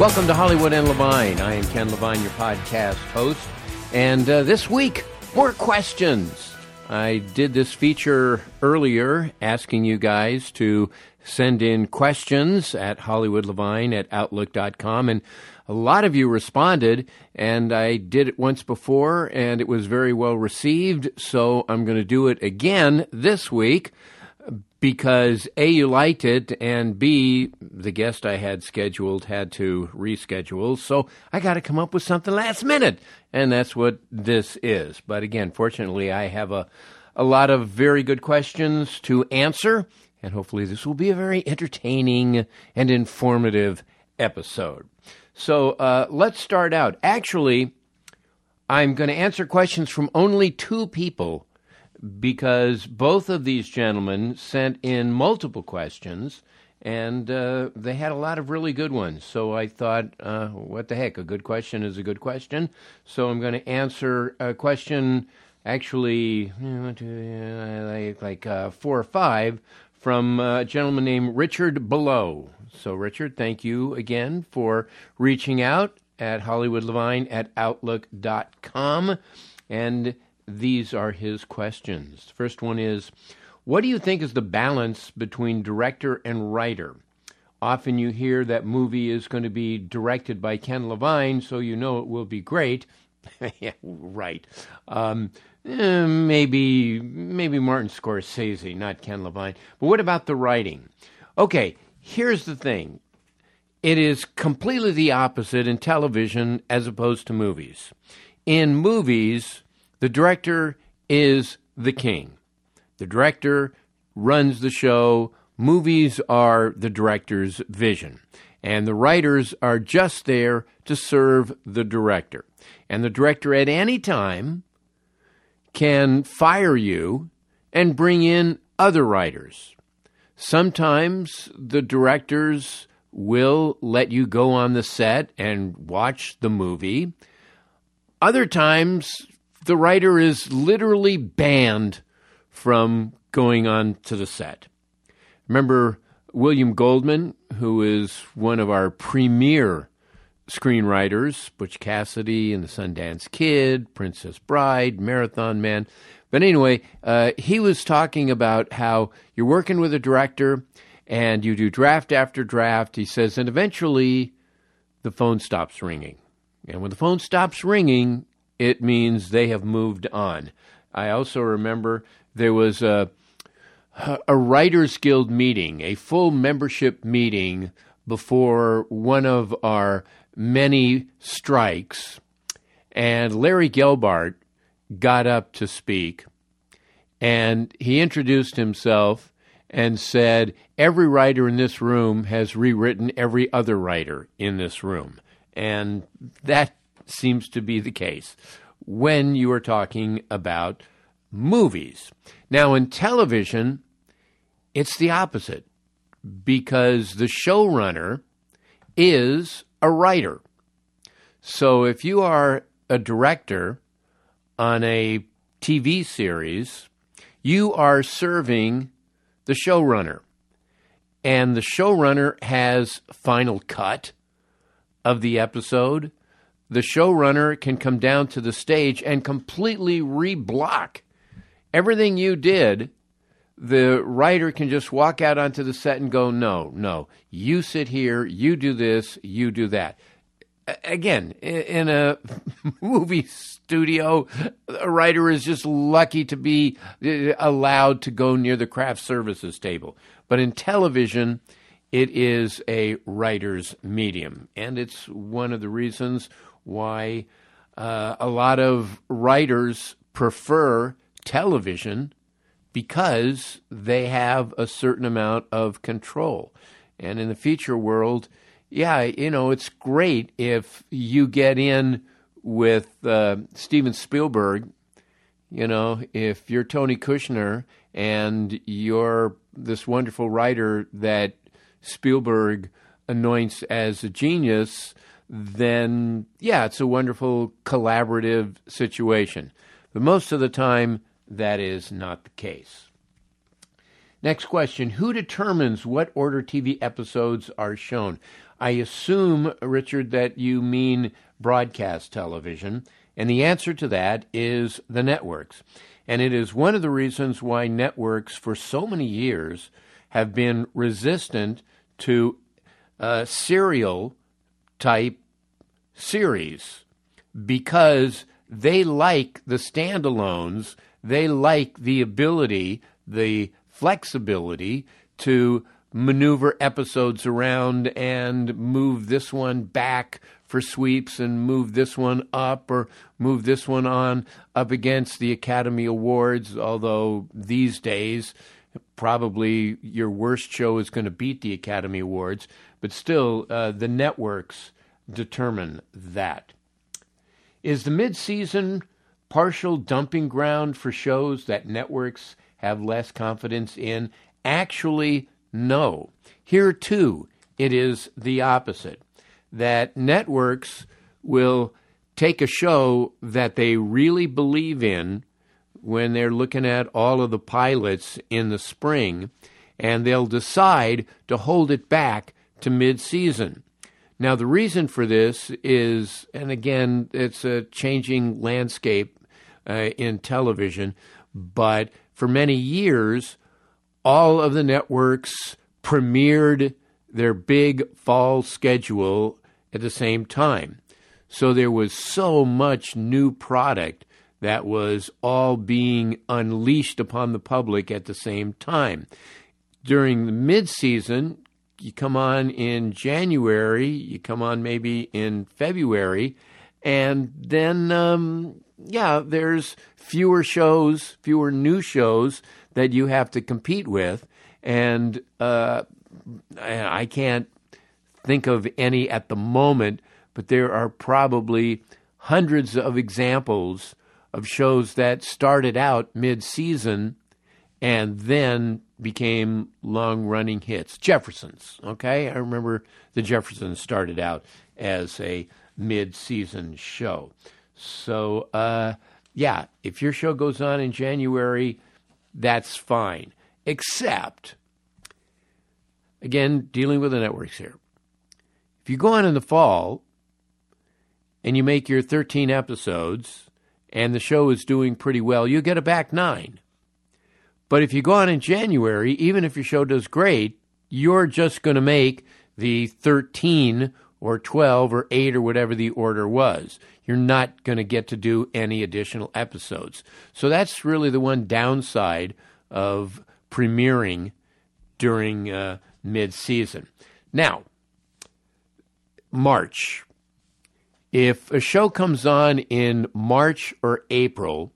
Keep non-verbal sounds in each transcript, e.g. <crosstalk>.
Welcome to Hollywood and Levine. I am Ken Levine, your podcast host. And uh, this week, more questions. I did this feature earlier asking you guys to send in questions at Hollywood Levine at Outlook.com. And a lot of you responded, and I did it once before, and it was very well received. So I'm going to do it again this week because A, you liked it, and B, the guest I had scheduled had to reschedule. So I got to come up with something last minute. And that's what this is. But again, fortunately, I have a, a lot of very good questions to answer. And hopefully, this will be a very entertaining and informative episode. So uh, let's start out. Actually, I'm going to answer questions from only two people because both of these gentlemen sent in multiple questions and uh, they had a lot of really good ones. So I thought, uh, what the heck? A good question is a good question. So I'm going to answer a question, actually, like, uh, four or five from a gentleman named Richard Below. So, Richard, thank you again for reaching out at Hollywood Levine at Outlook.com. And these are his questions. First one is What do you think is the balance between director and writer? Often you hear that movie is going to be directed by Ken Levine, so you know it will be great. <laughs> yeah, right. Um, eh, maybe maybe Martin Scorsese, not Ken Levine. But what about the writing? Okay, here's the thing. It is completely the opposite in television as opposed to movies. In movies, the director is the king. The director runs the show. Movies are the director's vision. And the writers are just there to serve the director. And the director at any time can fire you and bring in other writers. Sometimes the directors will let you go on the set and watch the movie. Other times, the writer is literally banned from going on to the set. Remember William Goldman, who is one of our premier screenwriters, Butch Cassidy and the Sundance Kid, Princess Bride, Marathon Man. But anyway, uh, he was talking about how you're working with a director and you do draft after draft. He says, and eventually the phone stops ringing. And when the phone stops ringing, it means they have moved on. I also remember there was a a writers guild meeting, a full membership meeting before one of our many strikes, and Larry Gelbart got up to speak, and he introduced himself and said, "Every writer in this room has rewritten every other writer in this room," and that seems to be the case when you are talking about movies. Now, in television, it's the opposite because the showrunner is a writer. So if you are a director on a TV series, you are serving the showrunner. And the showrunner has final cut of the episode the showrunner can come down to the stage and completely reblock everything you did. The writer can just walk out onto the set and go, no, no, you sit here, you do this, you do that. Again, in a <laughs> movie studio, a writer is just lucky to be uh, allowed to go near the craft services table. But in television, it is a writer's medium. And it's one of the reasons why uh, a lot of writers prefer television because they have a certain amount of control. And in the feature world, yeah, you know, it's great if you get in with uh, Steven Spielberg. You know, if you're Tony Kushner and you're this wonderful writer that Spielberg anoints as a genius, then yeah, it's a wonderful collaborative situation. But most of the time, that is not the case. Next question Who determines what order TV episodes are shown? I assume, Richard, that you mean broadcast television, and the answer to that is the networks. And it is one of the reasons why networks, for so many years, have been resistant to uh, serial type series because they like the standalones, they like the ability, the flexibility to maneuver episodes around and move this one back for sweeps and move this one up or move this one on up against the Academy Awards. Although these days, probably your worst show is going to beat the Academy Awards, but still, uh, the networks determine that. Is the mid season partial dumping ground for shows that networks have less confidence in? Actually, no. Here, too, it is the opposite that networks will take a show that they really believe in when they're looking at all of the pilots in the spring, and they'll decide to hold it back to mid season. Now, the reason for this is, and again, it's a changing landscape uh, in television, but for many years, all of the networks premiered their big fall schedule at the same time. So there was so much new product that was all being unleashed upon the public at the same time. During the mid season, you come on in January, you come on maybe in February, and then, um, yeah, there's fewer shows, fewer new shows that you have to compete with. And uh, I can't think of any at the moment, but there are probably hundreds of examples of shows that started out mid season and then became long running hits. Jeffersons, okay? I remember the Jeffersons started out as a mid season show. So, uh, yeah, if your show goes on in January, that's fine. Except, again, dealing with the networks here. If you go on in the fall and you make your 13 episodes and the show is doing pretty well, you get a back nine. But if you go on in January, even if your show does great, you're just going to make the 13 or 12 or 8 or whatever the order was. You're not going to get to do any additional episodes. So that's really the one downside of premiering during uh, mid season. Now, March. If a show comes on in March or April,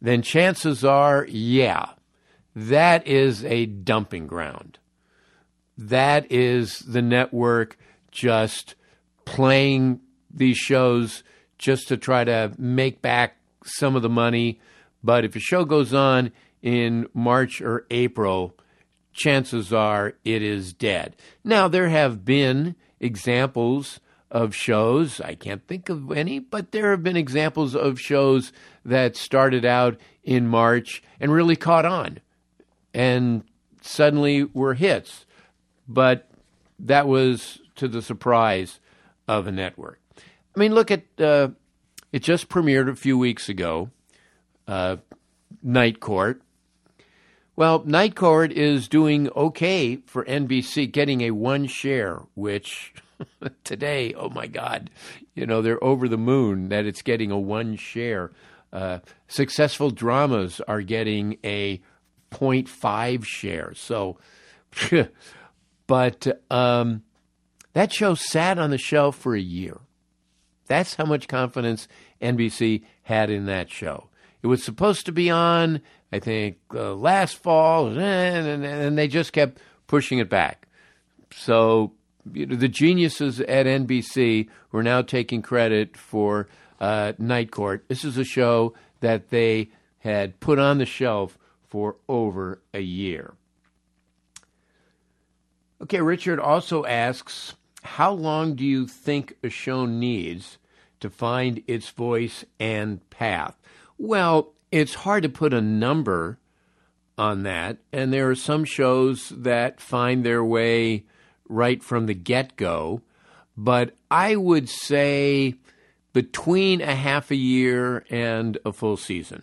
then chances are, yeah, that is a dumping ground. That is the network just playing these shows just to try to make back some of the money. But if a show goes on in March or April, chances are it is dead. Now, there have been examples of shows. I can't think of any, but there have been examples of shows that started out in March and really caught on and suddenly were hits. But that was to the surprise of a network. I mean, look at uh, it just premiered a few weeks ago, uh, Night Court. Well, Night Court is doing okay for NBC, getting a one share, which <laughs> today, oh my God, you know, they're over the moon that it's getting a one share. Uh, successful dramas are getting a 0.5 share. So, <laughs> but um, that show sat on the shelf for a year. That's how much confidence NBC had in that show. It was supposed to be on I think uh, last fall, and, and, and, they just kept pushing it back. So you know, the geniuses at NBC were now taking credit for uh, Night Court. This is a show that they had put on the shelf for over a year. Okay, Richard also asks How long do you think a show needs to find its voice and path? Well, it's hard to put a number on that, and there are some shows that find their way right from the get go, but I would say between a half a year and a full season.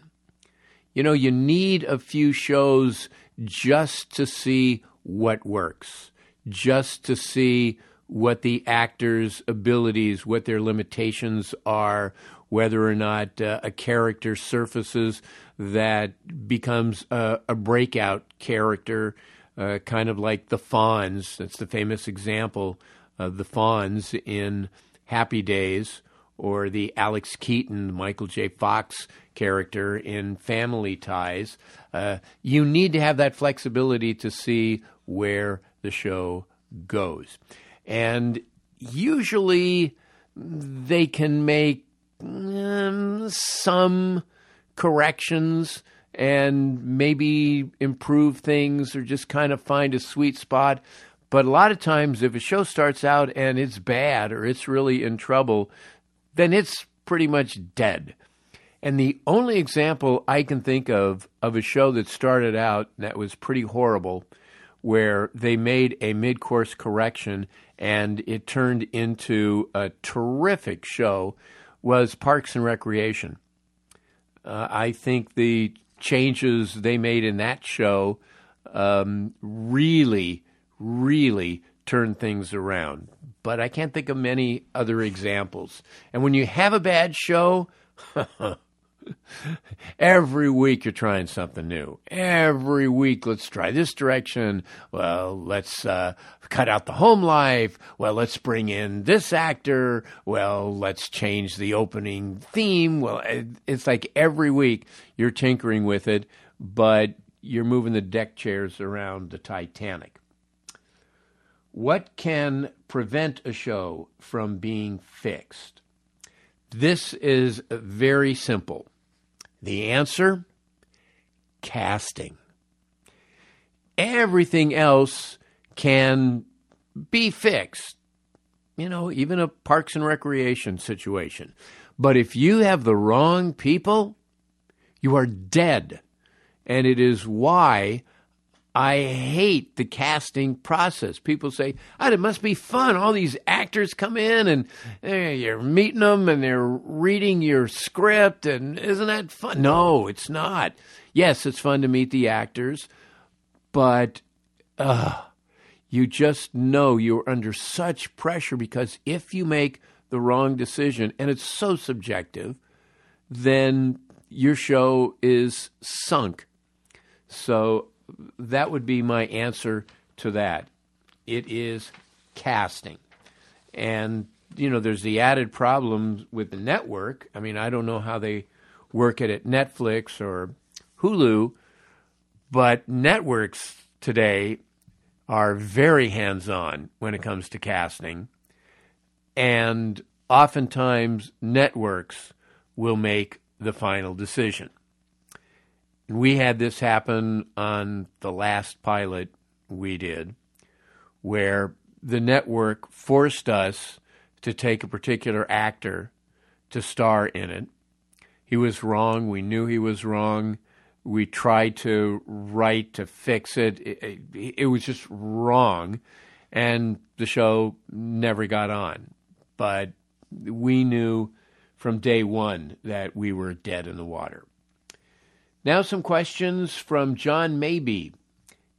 You know, you need a few shows just to see what works, just to see what the actors' abilities, what their limitations are, whether or not uh, a character surfaces that becomes a, a breakout character, uh, kind of like the Fonz. That's the famous example of the Fonz in Happy Days, or the Alex Keaton, Michael J. Fox character in Family Ties. Uh, you need to have that flexibility to see where the show goes. And usually they can make um, some corrections and maybe improve things or just kind of find a sweet spot. But a lot of times, if a show starts out and it's bad or it's really in trouble, then it's pretty much dead. And the only example I can think of of a show that started out that was pretty horrible, where they made a mid course correction and it turned into a terrific show, was Parks and Recreation. Uh, I think the changes they made in that show um, really, really turned things around. But I can't think of many other examples. And when you have a bad show, <laughs> Every week you're trying something new. Every week, let's try this direction. Well, let's uh, cut out the home life. Well, let's bring in this actor. Well, let's change the opening theme. Well, it's like every week you're tinkering with it, but you're moving the deck chairs around the Titanic. What can prevent a show from being fixed? This is very simple the answer casting. Everything else can be fixed. You know, even a parks and recreation situation. But if you have the wrong people, you are dead. And it is why I hate the casting process. People say, oh, it must be fun. All these actors come in and eh, you're meeting them and they're reading your script. And isn't that fun? No, it's not. Yes, it's fun to meet the actors, but uh, you just know you're under such pressure because if you make the wrong decision, and it's so subjective, then your show is sunk. So that would be my answer to that. It is casting. And, you know, there's the added problem with the network. I mean, I don't know how they work it at Netflix or Hulu, but networks today are very hands on when it comes to casting. And oftentimes, networks will make the final decision. We had this happen on the last pilot we did, where the network forced us to take a particular actor to star in it. He was wrong. We knew he was wrong. We tried to write to fix it. It, it, it was just wrong. And the show never got on. But we knew from day one that we were dead in the water. Now, some questions from John Mabie.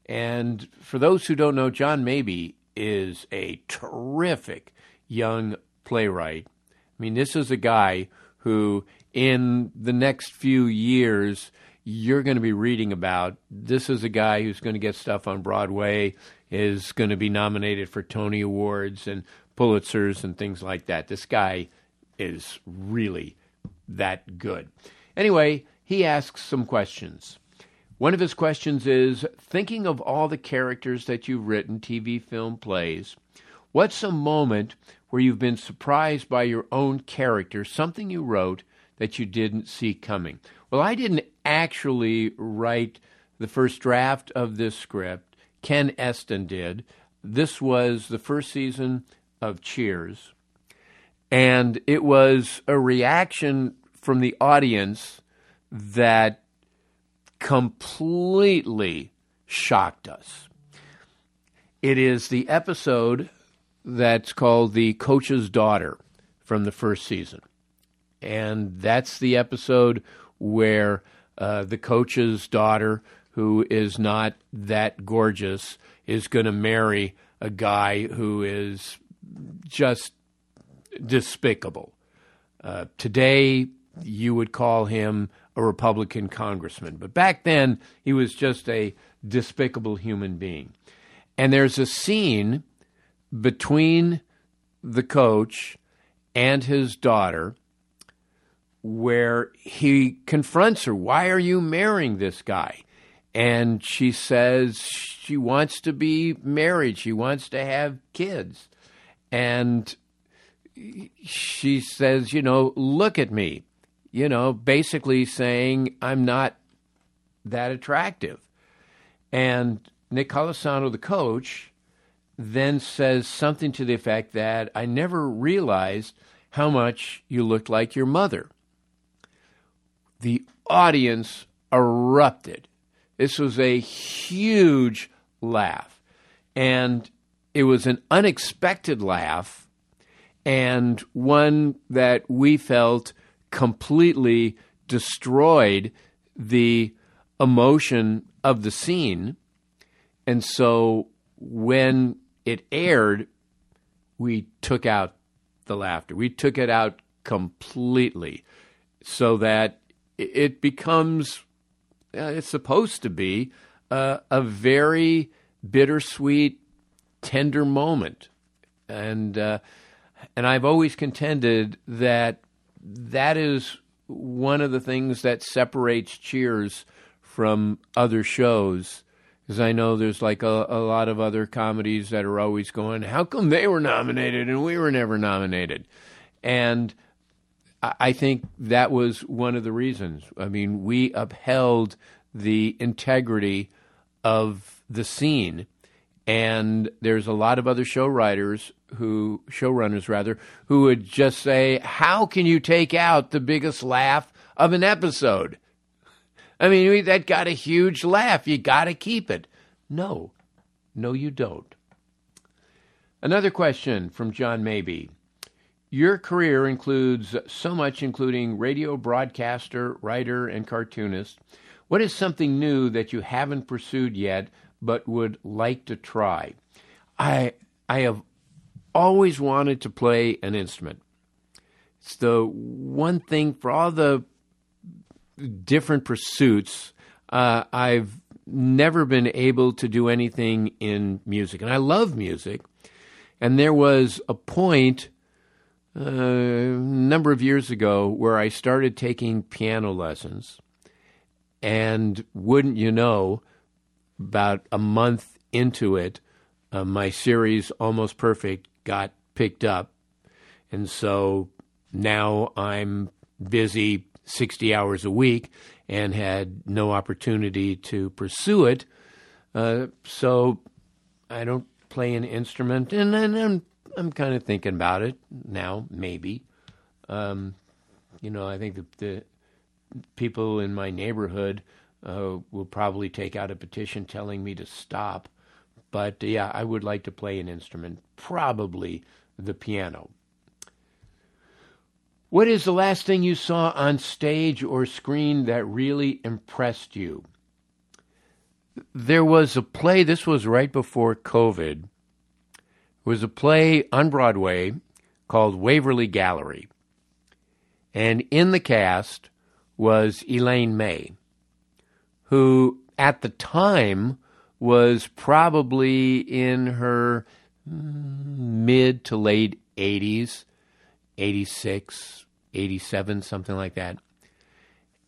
And for those who don't know, John Mabie is a terrific young playwright. I mean, this is a guy who, in the next few years, you're going to be reading about. This is a guy who's going to get stuff on Broadway, is going to be nominated for Tony Awards and Pulitzers and things like that. This guy is really that good. Anyway, he asks some questions. One of his questions is Thinking of all the characters that you've written, TV, film, plays, what's a moment where you've been surprised by your own character, something you wrote that you didn't see coming. Well, I didn't actually write the first draft of this script. Ken Estin did. This was the first season of Cheers. And it was a reaction from the audience that completely shocked us. It is the episode that's called The Coach's Daughter from the first season. And that's the episode where uh, the coach's daughter, who is not that gorgeous, is going to marry a guy who is just despicable. Uh, today, you would call him a Republican congressman, but back then, he was just a despicable human being. And there's a scene between the coach and his daughter where he confronts her. Why are you marrying this guy? And she says she wants to be married, she wants to have kids. And she says, you know, look at me, you know, basically saying I'm not that attractive. And Nick Colasanto, the coach, then says something to the effect that I never realized how much you looked like your mother. The audience erupted. This was a huge laugh. And it was an unexpected laugh and one that we felt completely destroyed the emotion of the scene. And so when it aired, we took out the laughter. We took it out completely so that it becomes, uh, it's supposed to be, uh, a very bittersweet, tender moment. And, uh, and I've always contended that that is one of the things that separates Cheers from other shows because I know there's like a, a lot of other comedies that are always going, how come they were nominated and we were never nominated? And I think that was one of the reasons. I mean, we upheld the integrity of the scene. And there's a lot of other show writers who, showrunners rather, who would just say, How can you take out the biggest laugh of an episode? I mean, that got a huge laugh. You got to keep it. No, no, you don't. Another question from John Mabie. Your career includes so much, including radio broadcaster, writer, and cartoonist. What is something new that you haven't pursued yet but would like to try? I I have always wanted to play an instrument. It's the one thing for all the different pursuits, uh, I've never been able to do anything in music. And I love music. And there was a point uh, a number of years ago where I started taking piano lessons. And wouldn't you know, about a month into it, uh, my series, Almost Perfect, got picked up. And so now I'm busy 60 hours a week and had no opportunity to pursue it. Uh, so I don't play an instrument, and, and I'm I'm kind of thinking about it now. Maybe, um, you know, I think the, the people in my neighborhood uh, will probably take out a petition telling me to stop. But yeah, I would like to play an instrument, probably the piano. What is the last thing you saw on stage or screen that really impressed you? There was a play, this was right before COVID. It was a play on Broadway called Waverly Gallery. And in the cast was Elaine May, who at the time was probably in her mid to late 80s, 86, 87, something like that.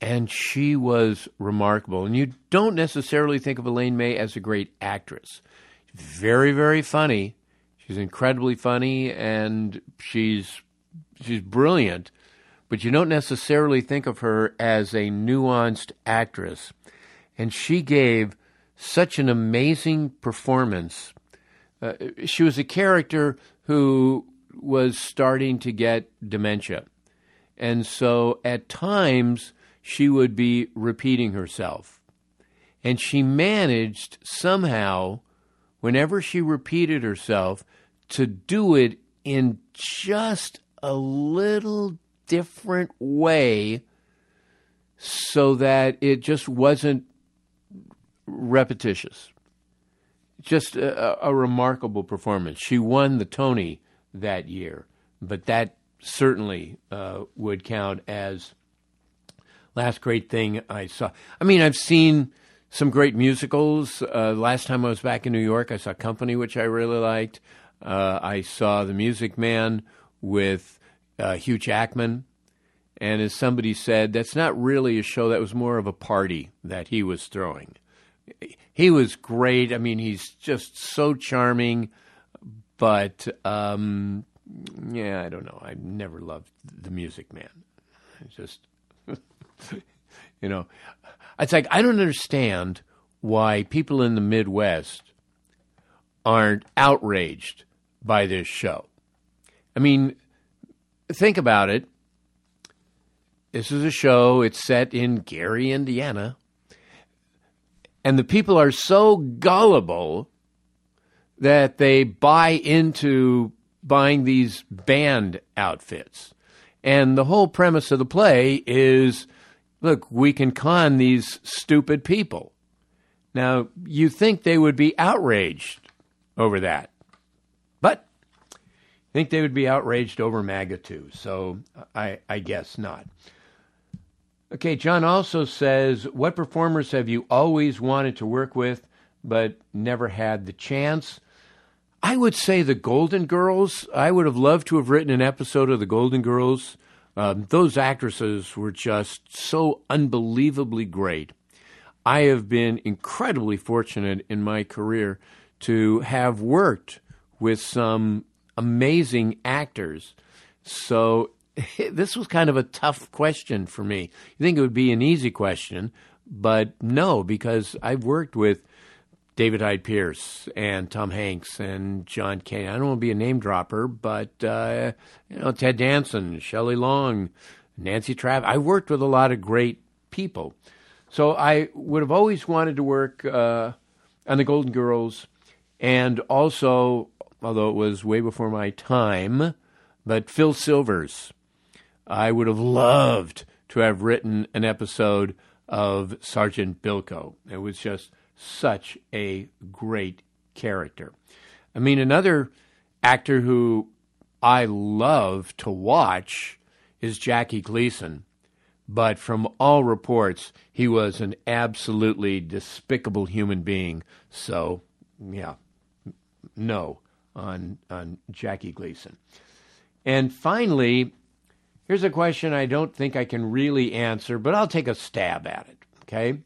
And she was remarkable. And you don't necessarily think of Elaine May as a great actress. Very, very funny. She's incredibly funny and she's she's brilliant, but you don't necessarily think of her as a nuanced actress. And she gave such an amazing performance. Uh, she was a character who was starting to get dementia. And so at times she would be repeating herself. And she managed somehow, whenever she repeated herself, to do it in just a little different way so that it just wasn't repetitious. Just a, a, remarkable performance. She won the Tony that year, but that certainly uh, would count as last great thing I saw. I mean, I've seen some great musicals. Uh, last time I was back in New York, I saw Company, which I really liked. Uh, I saw The Music Man with uh, Hugh Jackman. And as somebody said, that's not really a show, that was more of a party that he was throwing. He was great. I mean, he's just so charming, but um, yeah, I don't know. I never loved the Music Man. Just, <laughs> you know, it's like I don't understand why people in the Midwest aren't outraged by this show. I mean, think about it. This is a show, it's set in Gary, Indiana. And the people are so gullible that they buy into buying these band outfits. And the whole premise of the play is look, we can con these stupid people. Now, you think they would be outraged over that. But I think they would be outraged over MAGA too. So I, I guess not. Okay, John also says, What performers have you always wanted to work with but never had the chance? I would say the Golden Girls. I would have loved to have written an episode of the Golden Girls. Um, those actresses were just so unbelievably great. I have been incredibly fortunate in my career to have worked with some amazing actors. So <laughs> this was kind of a tough question for me. You think it would be an easy question, but no, because I've worked with David Hyde Pierce and Tom Hanks and John Candy. I don't want to be a name dropper, but uh, you know Ted Danson, Shelley Long, Nancy Travis. I worked with a lot of great people, so I would have always wanted to work uh, on the Golden Girls, and also, although it was way before my time, but Phil Silvers I would have loved to have written an episode of Sergeant Bilko. It was just such a great character. I mean, another actor who I love to watch is Jackie Gleason. But from all reports, he was an absolutely despicable human being. So, yeah, no on on Jackie Gleason. And finally, Here's a question I don't think I can really answer, but I'll take a stab at it. Okay?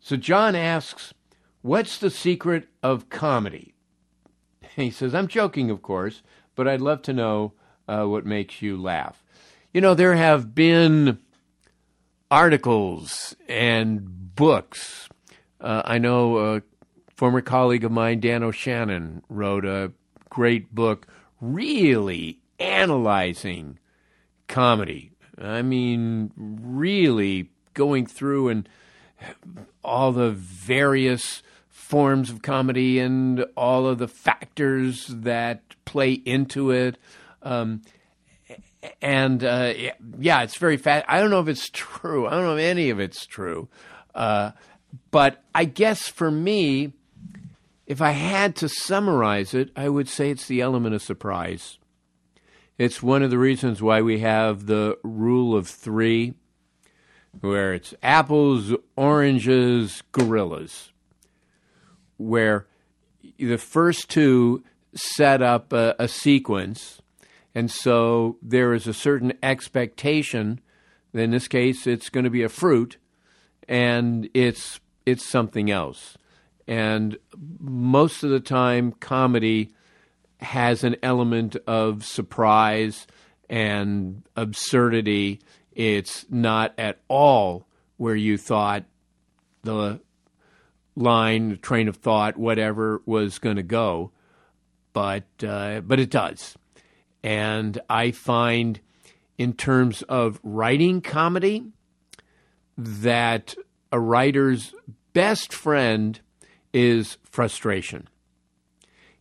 So John asks, What's the secret of comedy? <laughs> He says, I'm joking, of course, but I'd love to know uh, what makes you laugh. You know, there have been articles and books. Uh, I know a former colleague of mine, Dan O'Shannon, wrote a great book really analyzing comedy. I mean, really going through and all the various forms of comedy and all of the factors that play into it. Um, and uh, yeah, it's very fast. I don't know if it's true. I don't know if any of it's true. Uh, but I guess for me, if I had to summarize it, I would say it's the element of surprise. It's one of the reasons why we have the rule of three, where it's apples, oranges, gorillas, where the first two set up a, a sequence, and so there is a certain expectation. In this case, it's going to be a fruit, and it's it's something else. And most of the time, comedy has an element of surprise and absurdity. It's not at all where you thought the line, the train of thought, whatever was going to go, but uh, but it does. And I find, in terms of writing comedy, that a writer's best friend is frustration.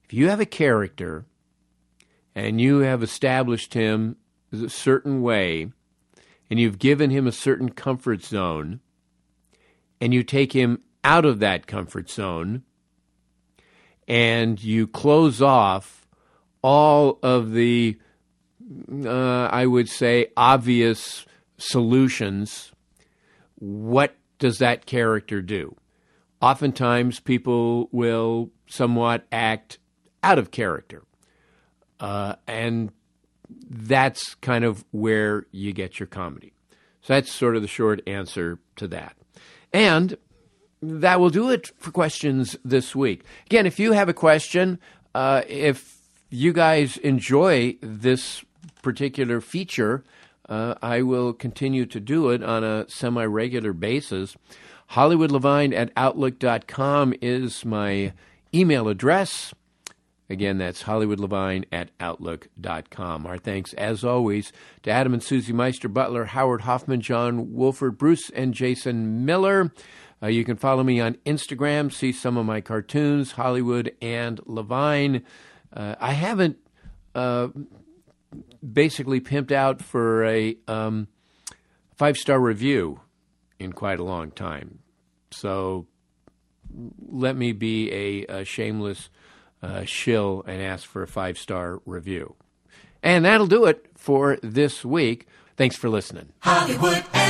If you have a character and you have established him a certain way and you've given him a certain comfort zone and you take him out of that comfort zone and you close off all of the, uh, I would say, obvious solutions, what does that character do? Oftentimes, people will somewhat act out of character. Uh, and that's kind of where you get your comedy. So that's sort of the short answer to that. And that will do it for questions this week. Again, if you have a question, uh, if you guys enjoy this particular feature, uh, I will continue to do it on a semi regular basis. Hollywood Levine at Outlook.com is my email address. Again, that's Hollywood Levine at Outlook.com. Our thanks, as always, to Adam and Susie Meister Butler, Howard Hoffman, John Wolford, Bruce, and Jason Miller. Uh, you can follow me on Instagram, see some of my cartoons, Hollywood and Levine. Uh, I haven't uh, basically pimped out for a um, five star review in quite a long time. So let me be a, a shameless uh, shill and ask for a five star review. And that'll do it for this week. Thanks for listening. Hollywood and.